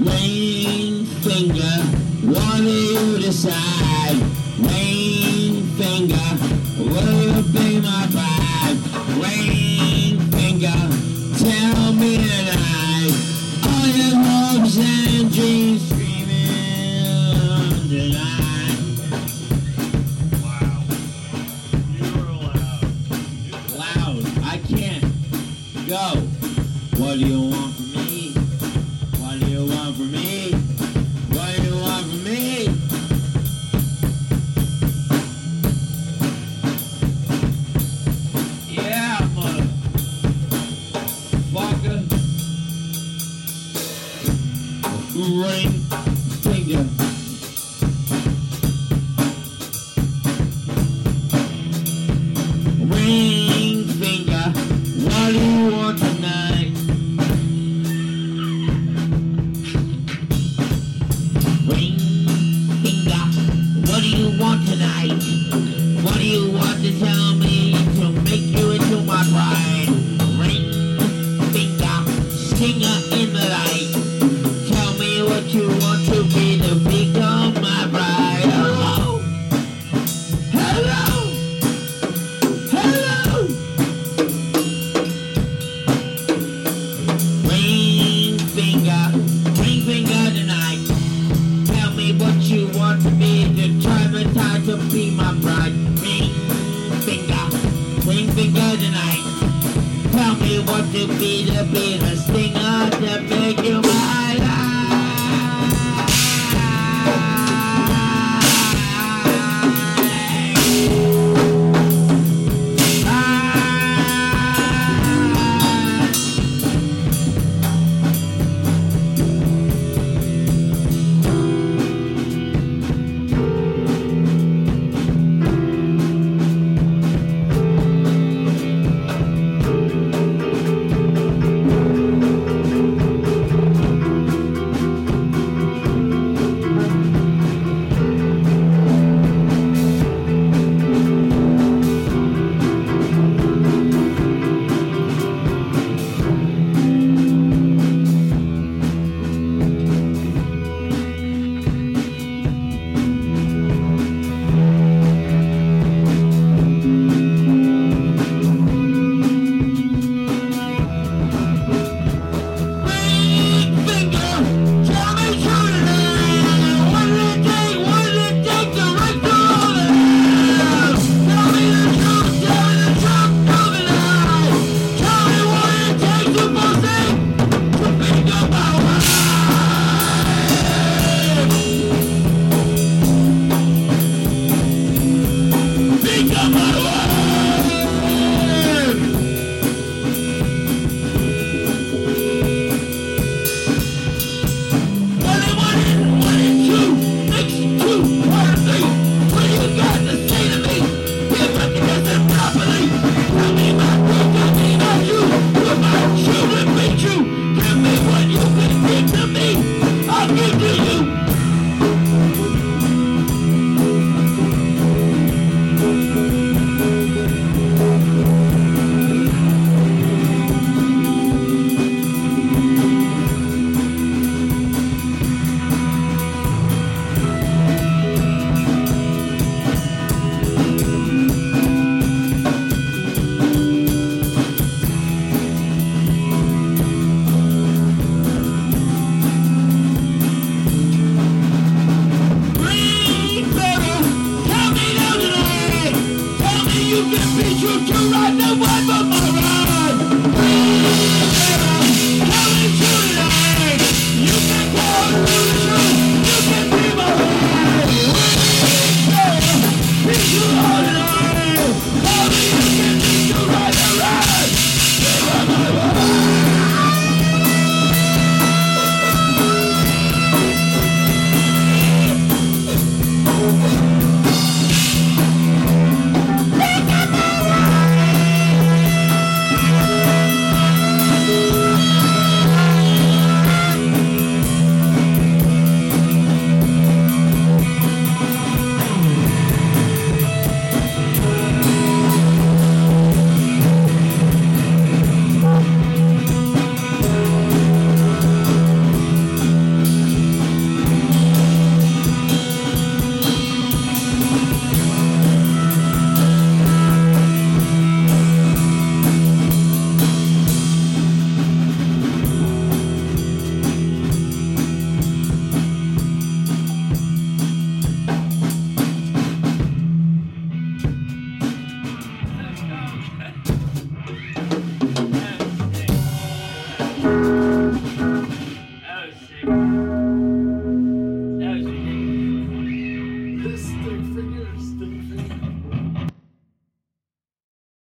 Ring finger, what do you decide? Ring finger, will you be my bride? Ring finger, tell me tonight. All your hopes and dreams streaming tonight. Wow. You're loud. Loud, I can't go. What do you want motherfucker. Ring finger. Ring finger. What do you want tonight? Ring finger. What do you want tonight? Tell me what you want to be to become my bride. Hello? Hello? Hello? Ring finger, ring finger tonight. Tell me what you want to be, determined time to be my bride. To be the stinger to make you my